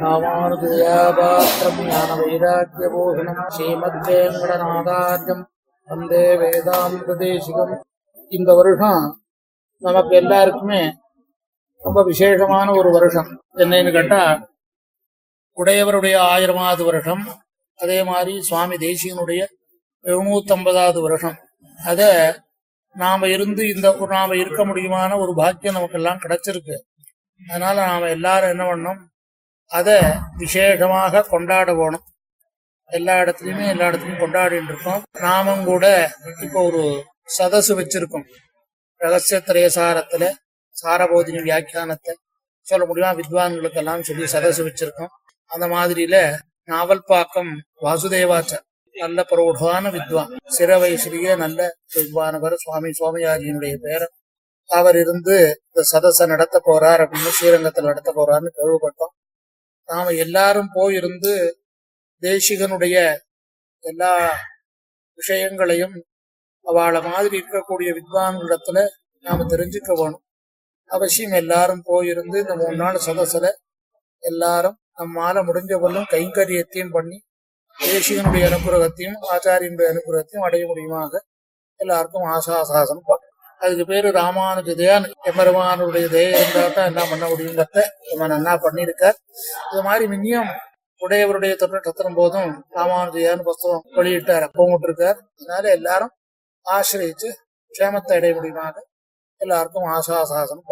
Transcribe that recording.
ராமானுஜயாபாத்திரம் ஞான வைராக்கியபூஷணம் ஸ்ரீமத்வேங்கடநாதாரியம் வந்தே வேதாந்த தேசிகம் இந்த வருஷம் நமக்கு எல்லாருக்குமே ரொம்ப விசேஷமான ஒரு வருஷம் என்னன்னு கேட்டா உடையவருடைய ஆயிரமாவது வருஷம் அதே மாதிரி சுவாமி தேசிகனுடைய எழுநூத்தம்பதாவது வருஷம் அத நாம இருந்து இந்த நாம இருக்க முடியுமான ஒரு பாக்கியம் நமக்கு எல்லாம் கிடைச்சிருக்கு அதனால நாம எல்லாரும் என்ன பண்ணோம் அத விசேஷமாக கொண்டாட போகணும் எல்லா இடத்துலயுமே எல்லா இடத்துலயும் கொண்டாடிட்டு இருக்கோம். நாமும் கூட இப்போ ஒரு சதசு வச்சிருக்கோம். ரகசிய திரையசாரத்துல சாரபோதினி வியாக்கியானத்தை சொல்ல முடியுமா? வித்வான்களுக்கு எல்லாம் சொல்லி சதசு வச்சிருக்கோம். அந்த மாதிரியில நாவல்பாக்கம் வாசுதேவாச்சர் நல்ல பிரௌடான வித்வான். சிற வயசுலயே நல்ல வித்வானவர் சுவாமி சோமயாஜியினுடைய பேர் அவர் இருந்து இந்த சதச நடத்த போறார் அப்படின்னு ஸ்ரீரங்கத்தில் நடத்த போறாருன்னு கேள்விப்பட்டோம். நாம எல்லாரும் போயிருந்து தேசிகனுடைய எல்லா விஷயங்களையும் அவளை மாதிரி இருக்கக்கூடிய வித்வான்களிடத்துல நாம தெரிஞ்சுக்க வேணும். அவசியம் எல்லாரும் போயிருந்து இந்த மூணு நாள் சதசுல எல்லாரும் நம்மால முடிஞ்ச போலும் கைங்கரியத்தையும் பண்ணி தேசிகனுடைய அனுகிரகத்தையும் ஆச்சாரியனுடைய அனுகிரகத்தையும் அடைய முடியுமாக. எல்லாருக்கும் ஆசாசாசனம் பண்ணணும். அதுக்கு பேரு ராமானுஜதயான் எம்பெருமானுடைய தயை இருந்தா தான் என்ன பண்ண முடியுங்கிறத நம்ம நல்லா பண்ணியிருக்கார் இது மாதிரி மின்னியம் உடையவருடைய தொண்ணூற்றத்தின் போதும் ராமானுஜயான் புஸ்தகம் வெளியிட்டார் போங்கிட்டிருக்கார் அதனால எல்லாரும் ஆசிரியச்சு க்ஷேமத்தை அடைய முடியுமாக எல்லாருக்கும் ஆசாசாசனம்.